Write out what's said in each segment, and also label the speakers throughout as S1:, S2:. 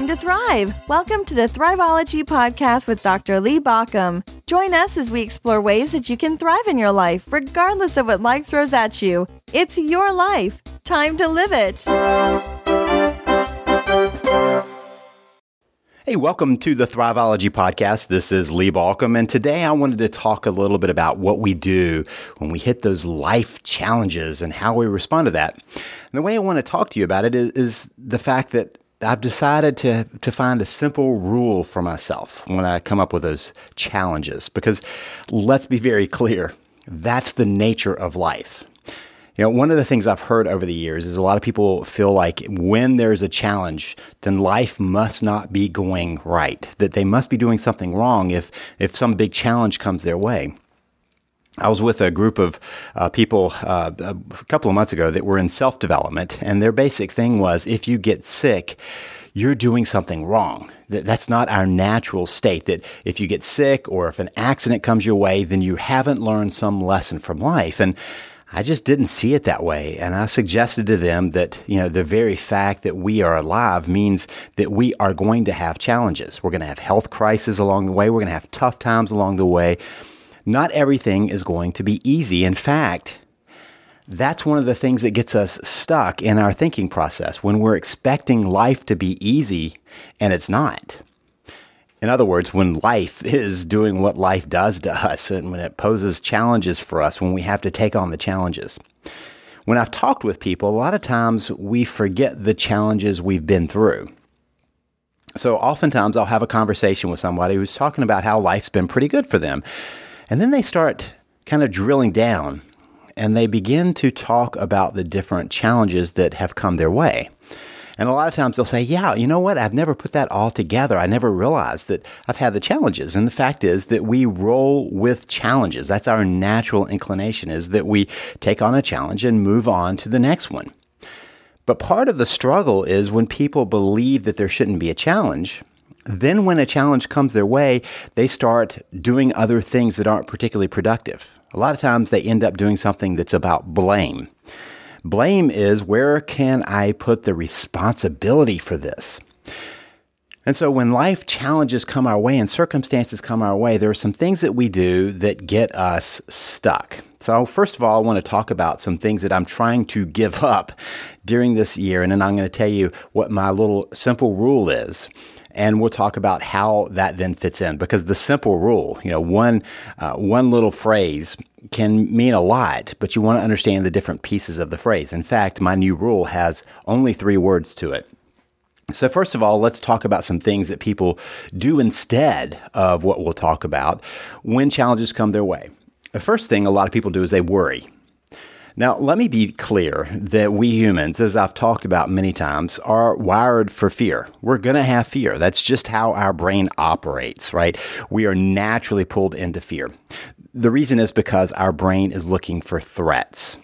S1: time to thrive. Welcome to the Thriveology Podcast with Dr. Lee Baucom. Join us as we explore ways that you can thrive in your life, regardless of what life throws at you. It's your life. Time to live it.
S2: Hey, welcome to the Thriveology Podcast. This is Lee Baucom, and today I wanted to talk a little bit about what we do when we hit those life challenges and how we respond to that. And the way I want to talk to you about it is, is the fact that I've decided to, to find a simple rule for myself when I come up with those challenges. Because let's be very clear, that's the nature of life. You know, one of the things I've heard over the years is a lot of people feel like when there's a challenge, then life must not be going right, that they must be doing something wrong if, if some big challenge comes their way. I was with a group of uh, people uh, a couple of months ago that were in self development, and their basic thing was if you get sick, you're doing something wrong. That's not our natural state. That if you get sick or if an accident comes your way, then you haven't learned some lesson from life. And I just didn't see it that way. And I suggested to them that, you know, the very fact that we are alive means that we are going to have challenges. We're going to have health crises along the way. We're going to have tough times along the way not everything is going to be easy. In fact, that's one of the things that gets us stuck in our thinking process when we're expecting life to be easy and it's not. In other words, when life is doing what life does to us and when it poses challenges for us, when we have to take on the challenges. When I've talked with people, a lot of times we forget the challenges we've been through. So oftentimes I'll have a conversation with somebody who's talking about how life's been pretty good for them. And then they start kind of drilling down and they begin to talk about the different challenges that have come their way. And a lot of times they'll say, Yeah, you know what? I've never put that all together. I never realized that I've had the challenges. And the fact is that we roll with challenges. That's our natural inclination is that we take on a challenge and move on to the next one. But part of the struggle is when people believe that there shouldn't be a challenge, then, when a challenge comes their way, they start doing other things that aren't particularly productive. A lot of times they end up doing something that's about blame. Blame is where can I put the responsibility for this? And so when life challenges come our way and circumstances come our way, there are some things that we do that get us stuck. So, first of all, I want to talk about some things that I'm trying to give up during this year. And then I'm going to tell you what my little simple rule is and we'll talk about how that then fits in because the simple rule, you know, one uh, one little phrase can mean a lot, but you want to understand the different pieces of the phrase. In fact, my new rule has only three words to it. So, first of all, let's talk about some things that people do instead of what we'll talk about when challenges come their way. The first thing a lot of people do is they worry. Now, let me be clear that we humans, as I've talked about many times, are wired for fear. We're going to have fear. That's just how our brain operates, right? We are naturally pulled into fear. The reason is because our brain is looking for threats.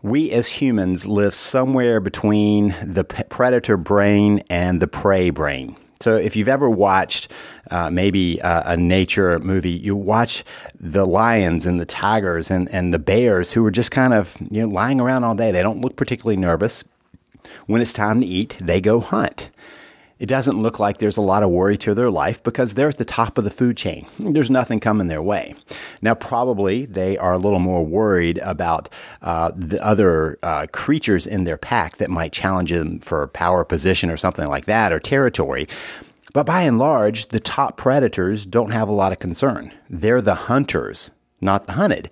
S2: We as humans live somewhere between the predator brain and the prey brain. So if you've ever watched uh, maybe a, a, nature movie, you watch the lions and the tigers and, and the bears who are just kind of you know lying around all day. They don't look particularly nervous. When it's time to eat, they go hunt it doesn't look like there's a lot of worry to their life because they're at the top of the food chain. There's nothing coming their way. Now, probably they are a little more worried about uh, the other uh, creatures in their pack that might challenge them for power position or something like that or territory. But by and large, the top predators don't have a lot of concern. They're the hunters, not the hunted.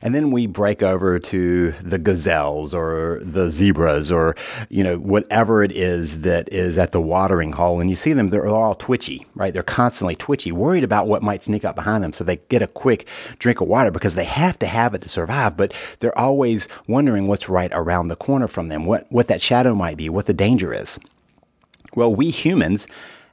S2: And then we break over to the gazelles or the zebras or, you know, whatever it is that is at the watering hole. And you see them, they're all twitchy, right? They're constantly twitchy, worried about what might sneak up behind them. So they get a quick drink of water because they have to have it to survive, but they're always wondering what's right around the corner from them, what, what that shadow might be, what the danger is. Well, we humans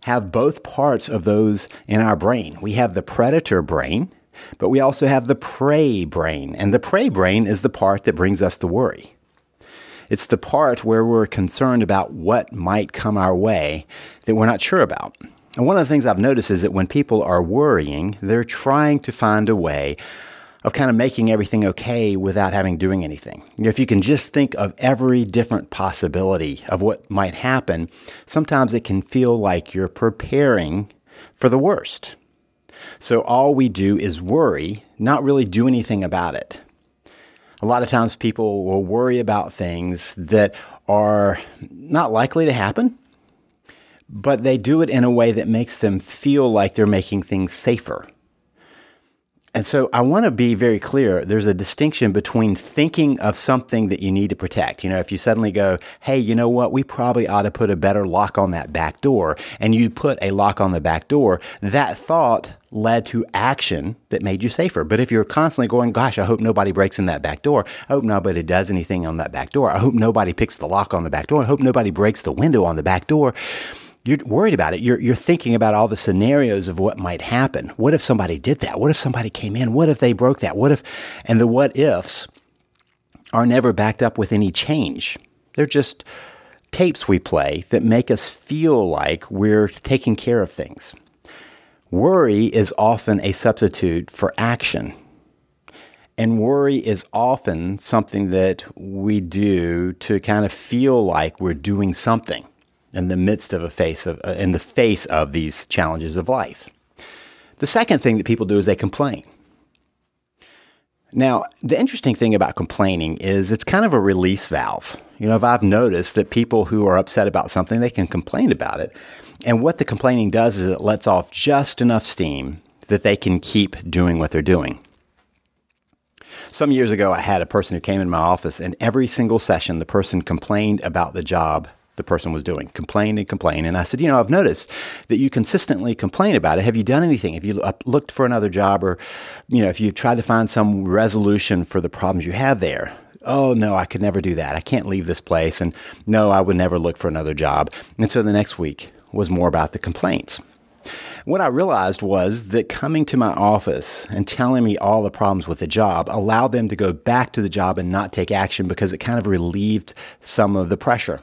S2: have both parts of those in our brain. We have the predator brain, but we also have the prey brain, and the prey brain is the part that brings us the worry. It's the part where we're concerned about what might come our way that we're not sure about. And one of the things I've noticed is that when people are worrying, they're trying to find a way of kind of making everything okay without having doing anything. You know, if you can just think of every different possibility of what might happen, sometimes it can feel like you're preparing for the worst. So all we do is worry, not really do anything about it. A lot of times people will worry about things that are not likely to happen, but they do it in a way that makes them feel like they're making things safer. And so I want to be very clear. There's a distinction between thinking of something that you need to protect. You know, if you suddenly go, hey, you know what? We probably ought to put a better lock on that back door. And you put a lock on the back door, that thought led to action that made you safer. But if you're constantly going, gosh, I hope nobody breaks in that back door. I hope nobody does anything on that back door. I hope nobody picks the lock on the back door. I hope nobody breaks the window on the back door you're worried about it. You're, you're thinking about all the scenarios of what might happen. What if somebody did that? What if somebody came in? What if they broke that? What if, and the what ifs are never backed up with any change. They're just tapes we play that make us feel like we're taking care of things. Worry is often a substitute for action. And worry is often something that we do to kind of feel like we're doing something in the midst of a face of, uh, in the face of these challenges of life. The second thing that people do is they complain. Now, the interesting thing about complaining is it's kind of a release valve. You know, if I've noticed that people who are upset about something, they can complain about it. And what the complaining does is it lets off just enough steam that they can keep doing what they're doing. Some years ago, I had a person who came in my office, and every single session, the person complained about the job the person was doing, complain and complain. And I said, you know, I've noticed that you consistently complain about it. Have you done anything? Have you uh, looked for another job or, you know, if you tried to find some resolution for the problems you have there? Oh, no, I could never do that. I can't leave this place. And no, I would never look for another job. And so the next week was more about the complaints. What I realized was that coming to my office and telling me all the problems with the job allowed them to go back to the job and not take action because it kind of relieved some of the pressure.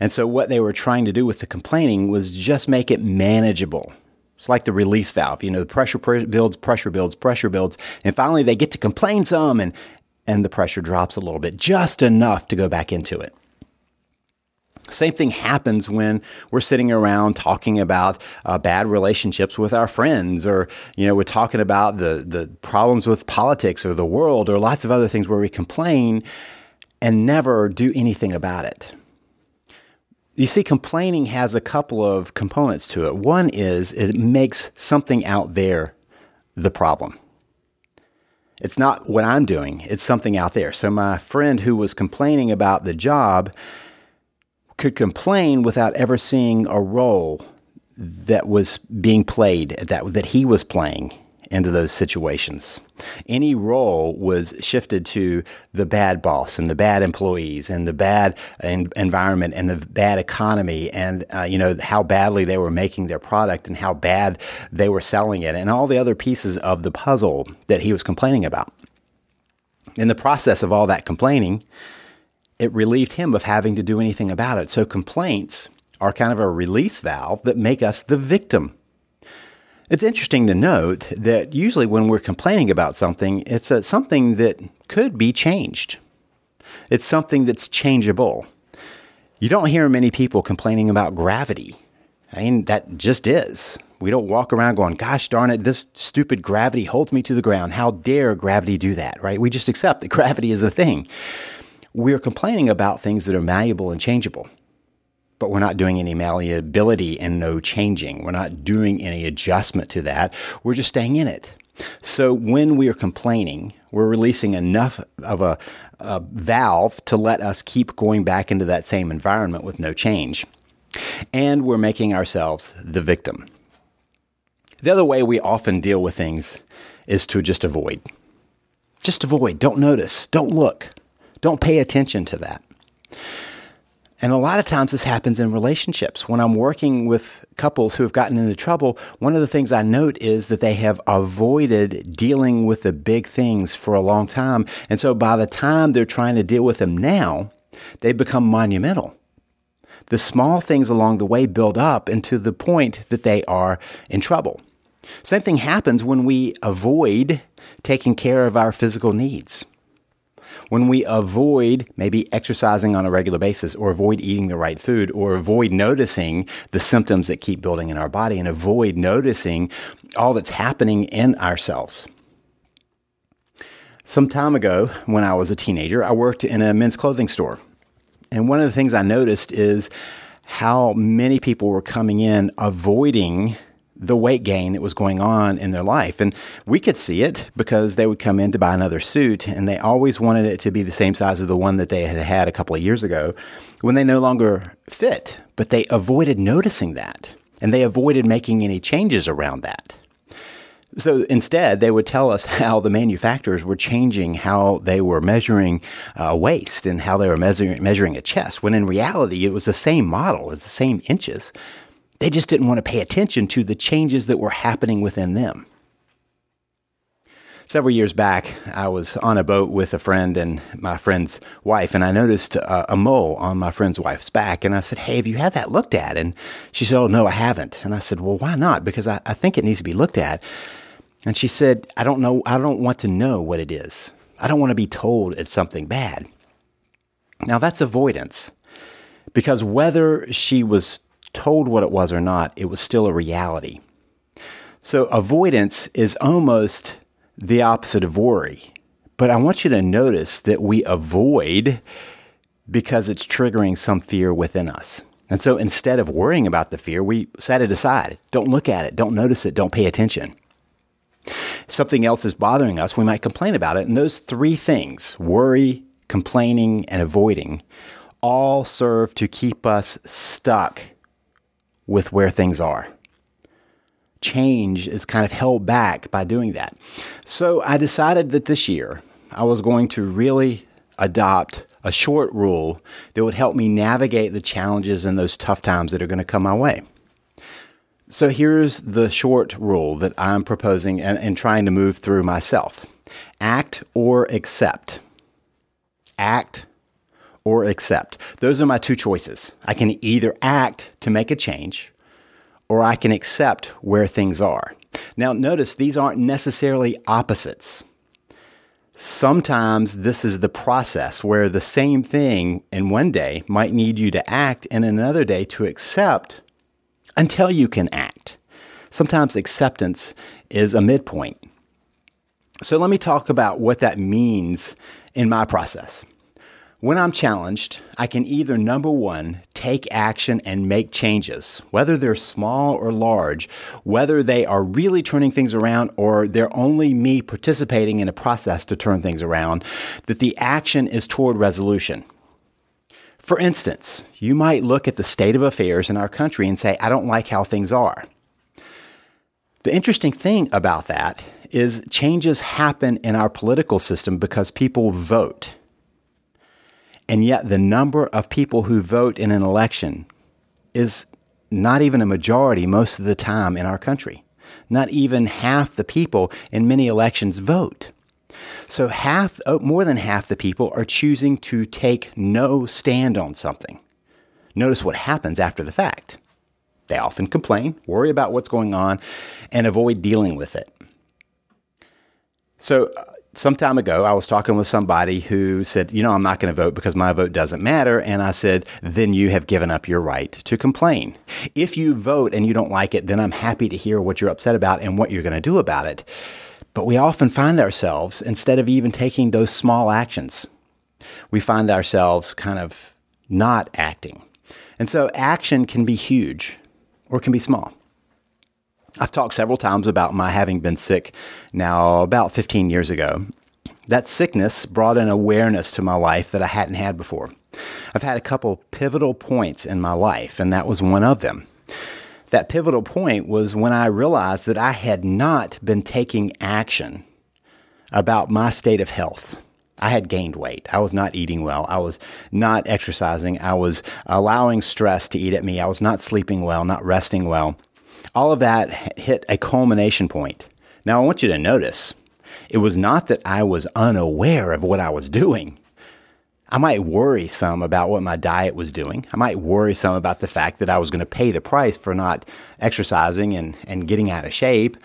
S2: And so what they were trying to do with the complaining was just make it manageable. It's like the release valve. You know, the pressure builds, pressure builds, pressure builds. And finally they get to complain some and, and the pressure drops a little bit, just enough to go back into it. Same thing happens when we're sitting around talking about uh, bad relationships with our friends, or you know, we're talking about the the problems with politics or the world, or lots of other things where we complain and never do anything about it. You see, complaining has a couple of components to it. One is it makes something out there the problem. It's not what I'm doing, it's something out there. So, my friend who was complaining about the job could complain without ever seeing a role that was being played, that, that he was playing into those situations. Any role was shifted to the bad boss and the bad employees and the bad environment and the bad economy and uh, you know how badly they were making their product and how bad they were selling it and all the other pieces of the puzzle that he was complaining about. In the process of all that complaining, it relieved him of having to do anything about it. So complaints are kind of a release valve that make us the victim it's interesting to note that usually when we're complaining about something, it's a, something that could be changed. It's something that's changeable. You don't hear many people complaining about gravity. I mean, that just is. We don't walk around going, gosh darn it, this stupid gravity holds me to the ground. How dare gravity do that, right? We just accept that gravity is a thing. We're complaining about things that are malleable and changeable but we're not doing any malleability and no changing. We're not doing any adjustment to that. We're just staying in it. So when we are complaining, we're releasing enough of a, a, valve to let us keep going back into that same environment with no change. And we're making ourselves the victim. The other way we often deal with things is to just avoid. Just avoid. Don't notice. Don't look. Don't pay attention to that. And a lot of times this happens in relationships. When I'm working with couples who have gotten into trouble, one of the things I note is that they have avoided dealing with the big things for a long time. And so by the time they're trying to deal with them now, they become monumental. The small things along the way build up into the point that they are in trouble. Same thing happens when we avoid taking care of our physical needs. When we avoid maybe exercising on a regular basis or avoid eating the right food or avoid noticing the symptoms that keep building in our body and avoid noticing all that's happening in ourselves. Some time ago, when I was a teenager, I worked in a men's clothing store. And one of the things I noticed is how many people were coming in avoiding the weight gain that was going on in their life. And we could see it because they would come in to buy another suit and they always wanted it to be the same size as the one that they had had a couple of years ago when they no longer fit. But they avoided noticing that and they avoided making any changes around that. So instead, they would tell us how the manufacturers were changing how they were measuring uh, waist and how they were measuring, measuring a chest, when in reality, it was the same model, it's the same inches. They just didn't want to pay attention to the changes that were happening within them. Several years back, I was on a boat with a friend and my friend's wife, and I noticed a, mole on my friend's wife's back. And I said, Hey, have you had that looked at? And she said, Oh, no, I haven't. And I said, Well, why not? Because I, I think it needs to be looked at. And she said, I don't know, I don't want to know what it is. I don't want to be told it's something bad. Now, that's avoidance. Because whether she was told what it was or not, it was still a reality. So avoidance is almost the opposite of worry. But I want you to notice that we avoid because it's triggering some fear within us. And so instead of worrying about the fear, we set it aside. Don't look at it. Don't notice it. Don't pay attention. Something else is bothering us, we might complain about it. And those three things worry, complaining, and avoiding all serve to keep us stuck with where things are. Change is kind of held back by doing that. So I decided that this year I was going to really adopt a short rule that would help me navigate the challenges and those tough times that are going to come my way. So here's the short rule that I'm proposing and, and trying to move through myself act or accept. Act or accept. Those are my two choices. I can either act to make a change or I can accept where things are. Now, notice these aren't necessarily opposites. Sometimes this is the process where the same thing in one day might need you to act and another day to accept until you can act. Sometimes acceptance is a midpoint. So let me talk about what that means in my process. When I'm challenged, I can either number one, take action and make changes, whether they're small or large, whether they are really turning things around or they're only me participating in a process to turn things around, that the action is toward resolution. For instance, you might look at the state of affairs in our country and say, I don't like how things are. The interesting thing about that is changes happen in our political system because people vote. And yet, the number of people who vote in an election is not even a majority most of the time in our country. Not even half the people in many elections vote. So, half, oh, more than half the people are choosing to take no stand on something. Notice what happens after the fact. They often complain, worry about what's going on, and avoid dealing with it. So, uh, some time ago, I was talking with somebody who said, You know, I'm not going to vote because my vote doesn't matter. And I said, Then you have given up your right to complain. If you vote and you don't like it, then I'm happy to hear what you're upset about and what you're going to do about it. But we often find ourselves, instead of even taking those small actions, we find ourselves kind of not acting. And so action can be huge or can be small. I've talked several times about my having been sick now about 15 years ago. That sickness brought an awareness to my life that I hadn't had before. I've had a couple pivotal points in my life, and that was one of them. That pivotal point was when I realized that I had not been taking action about my state of health. I had gained weight. I was not eating well. I was not exercising. I was allowing stress to eat at me. I was not sleeping well, not resting well all of that hit a culmination point. Now, I want you to notice it was not that I was unaware of what I was doing. I might worry some about what my diet was doing. I might worry some about the fact that I was going to pay the price for not exercising and, and getting out of shape.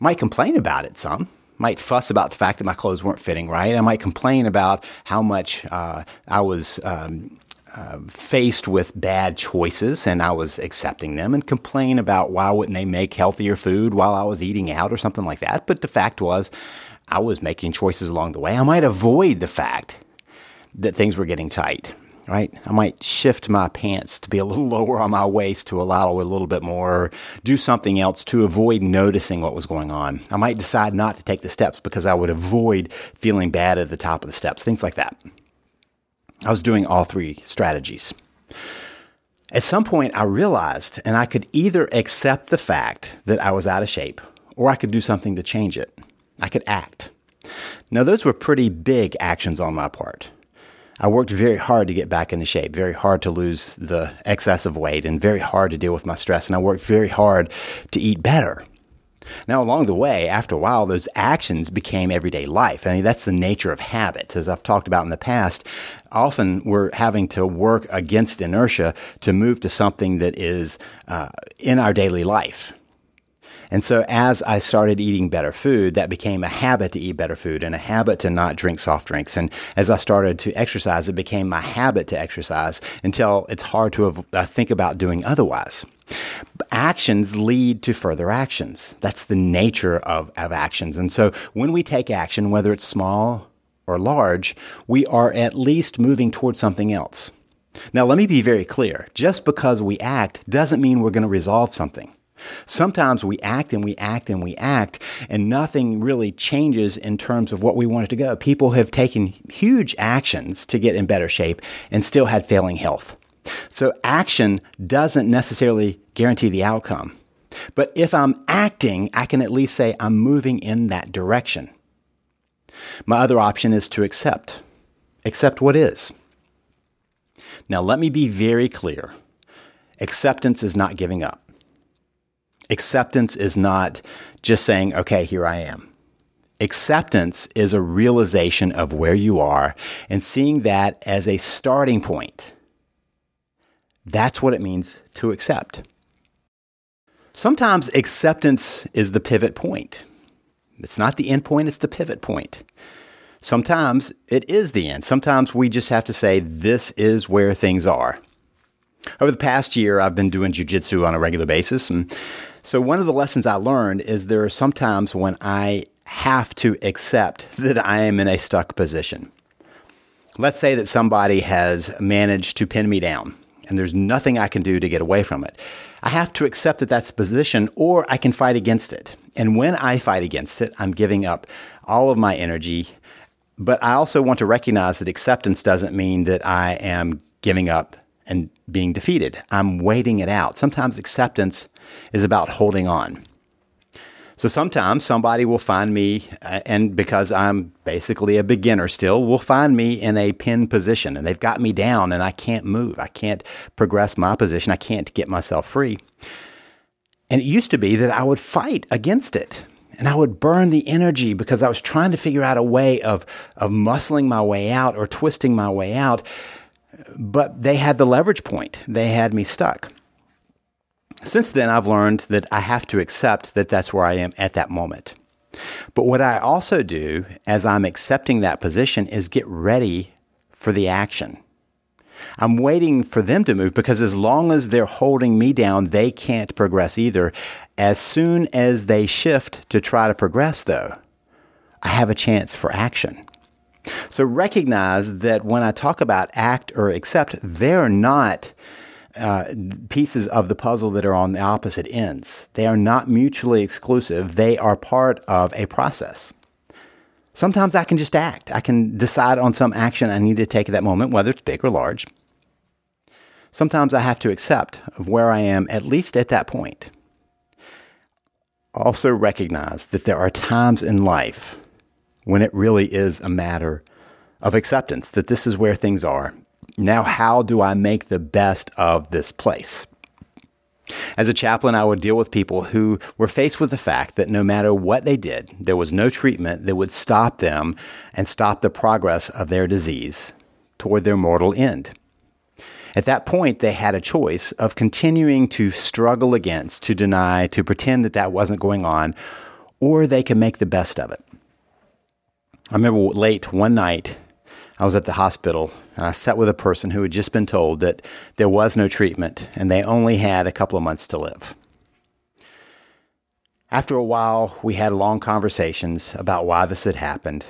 S2: I might complain about it some. I might fuss about the fact that my clothes weren't fitting right. I might complain about how much uh, I was um, uh, faced with bad choices and I was accepting them and complain about why wouldn't they make healthier food while I was eating out or something like that. But the fact was, I was making choices along the way. I might avoid the fact that things were getting tight, right? I might shift my pants to be a little lower on my waist to allow a little bit more, or do something else to avoid noticing what was going on. I might decide not to take the steps because I would avoid feeling bad at the top of the steps, things like that. I was doing all three strategies. At some point, I realized, and I could either accept the fact that I was out of shape, or I could do something to change it. I could act. Now, those were pretty big actions on my part. I worked very hard to get back into shape, very hard to lose the excess of weight, and very hard to deal with my stress. And I worked very hard to eat better. Now, along the way, after a while, those actions became everyday life. I mean, that's the nature of habit. As I've talked about in the past, often we're having to work against inertia to move to something that is uh, in our daily life. And so as I started eating better food, that became a habit to eat better food and a habit to not drink soft drinks. And as I started to exercise, it became my habit to exercise until it's hard to uh, think about doing otherwise. Actions lead to further actions. That's the nature of, of actions. And so when we take action, whether it's small or large, we are at least moving towards something else. Now, let me be very clear. Just because we act doesn't mean we're going to resolve something. Sometimes we act and we act and we act, and nothing really changes in terms of what we want it to go. People have taken huge actions to get in better shape and still had failing health. So, action doesn't necessarily guarantee the outcome. But if I'm acting, I can at least say I'm moving in that direction. My other option is to accept. Accept what is. Now, let me be very clear acceptance is not giving up. Acceptance is not just saying, okay, here I am. Acceptance is a realization of where you are and seeing that as a starting point. That's what it means to accept. Sometimes acceptance is the pivot point. It's not the end point, it's the pivot point. Sometimes it is the end. Sometimes we just have to say, this is where things are. Over the past year, I've been doing jujitsu on a regular basis. And so, one of the lessons I learned is there are sometimes when I have to accept that I am in a stuck position. Let's say that somebody has managed to pin me down and there's nothing I can do to get away from it. I have to accept that that's position or I can fight against it. And when I fight against it, I'm giving up all of my energy. But I also want to recognize that acceptance doesn't mean that I am giving up and being defeated. I'm waiting it out. Sometimes acceptance is about holding on. So sometimes somebody will find me, uh, and because I'm basically a beginner still, will find me in a pin position and they've got me down and I can't move. I can't progress my position. I can't get myself free. And it used to be that I would fight against it and I would burn the energy because I was trying to figure out a way of, of muscling my way out or twisting my way out but they had the leverage point. They had me stuck. Since then, I've learned that I have to accept that that's where I am at that moment. But what I also do as I'm accepting that position is get ready for the action. I'm waiting for them to move because as long as they're holding me down, they can't progress either. As soon as they shift to try to progress, though, I have a chance for action. So recognize that when I talk about act or accept, they're not uh, pieces of the puzzle that are on the opposite ends. They are not mutually exclusive. They are part of a process. Sometimes I can just act. I can decide on some action I need to take at that moment, whether it's big or large. Sometimes I have to accept of where I am, at least at that point. Also recognize that there are times in life when it really is a matter of acceptance that this is where things are. Now, how do I make the best of this place? As a chaplain, I would deal with people who were faced with the fact that no matter what they did, there was no treatment that would stop them and stop the progress of their disease. toward their mortal end. At that point, they had a choice of continuing to struggle against, to deny, to pretend that that wasn't going on, or they could make the best of it. I remember late one night, I was at the hospital I sat with a person who had just been told that there was no treatment and they only had a couple of months to live. After a while, we had long conversations about why this had happened,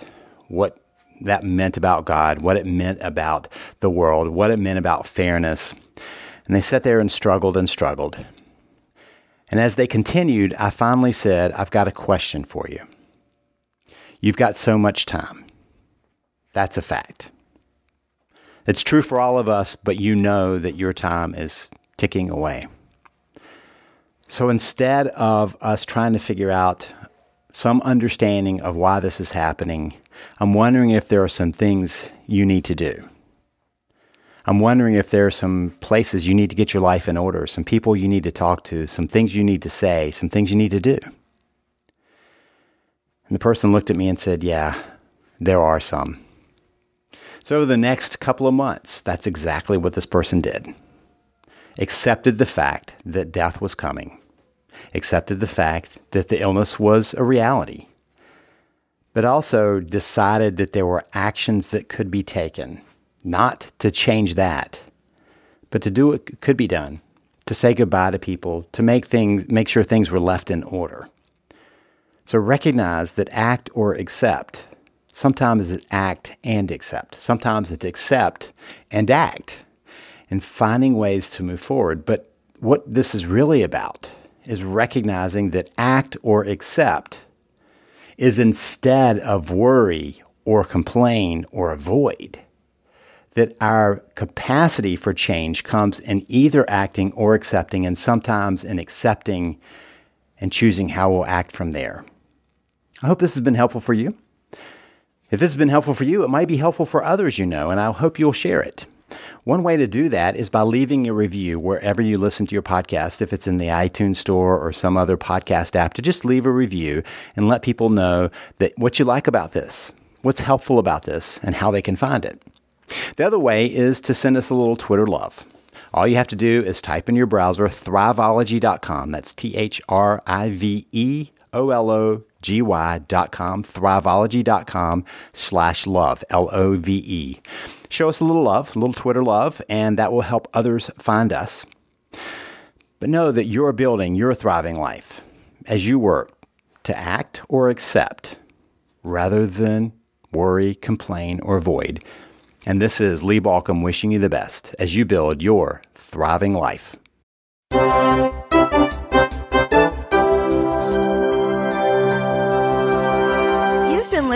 S2: what that meant about God, what it meant about the world, what it meant about fairness. And they sat there and struggled and struggled. And as they continued, I finally said, I've got a question for you. You've got so much time. That's a fact. It's true for all of us, but you know that your time is ticking away. So instead of us trying to figure out some understanding of why this is happening, I'm wondering if there are some things you need to do. I'm wondering if there are some places you need to get your life in order, some people you need to talk to, some things you need to say, some things you need to do. And the person looked at me and said, Yeah, there are some. So, the next couple of months, that's exactly what this person did. Accepted the fact that death was coming, accepted the fact that the illness was a reality, but also decided that there were actions that could be taken, not to change that, but to do what could be done, to say goodbye to people, to make things, make sure things were left in order. So recognize that act or accept. Sometimes it's act and accept. Sometimes it's accept and act and finding ways to move forward. But what this is really about is recognizing that act or accept is instead of worry or complain or avoid, that our capacity for change comes in either acting or accepting, and sometimes in accepting and choosing how we'll act from there. I hope this has been helpful for you. If this has been helpful for you, it might be helpful for others you know, and I hope you'll share it. One way to do that is by leaving a review wherever you listen to your podcast, if it's in the iTunes store or some other podcast app, to just leave a review and let people know that what you like about this, what's helpful about this, and how they can find it. The other way is to send us a little Twitter love. All you have to do is type in your browser thriveology.com. That's T H R I V E O L O Thriveology.com slash love, L O V E. Show us a little love, a little Twitter love, and that will help others find us. But know that you're building your thriving life as you work to act or accept rather than worry, complain, or avoid. And this is Lee Baucom wishing you the best as you build your thriving life.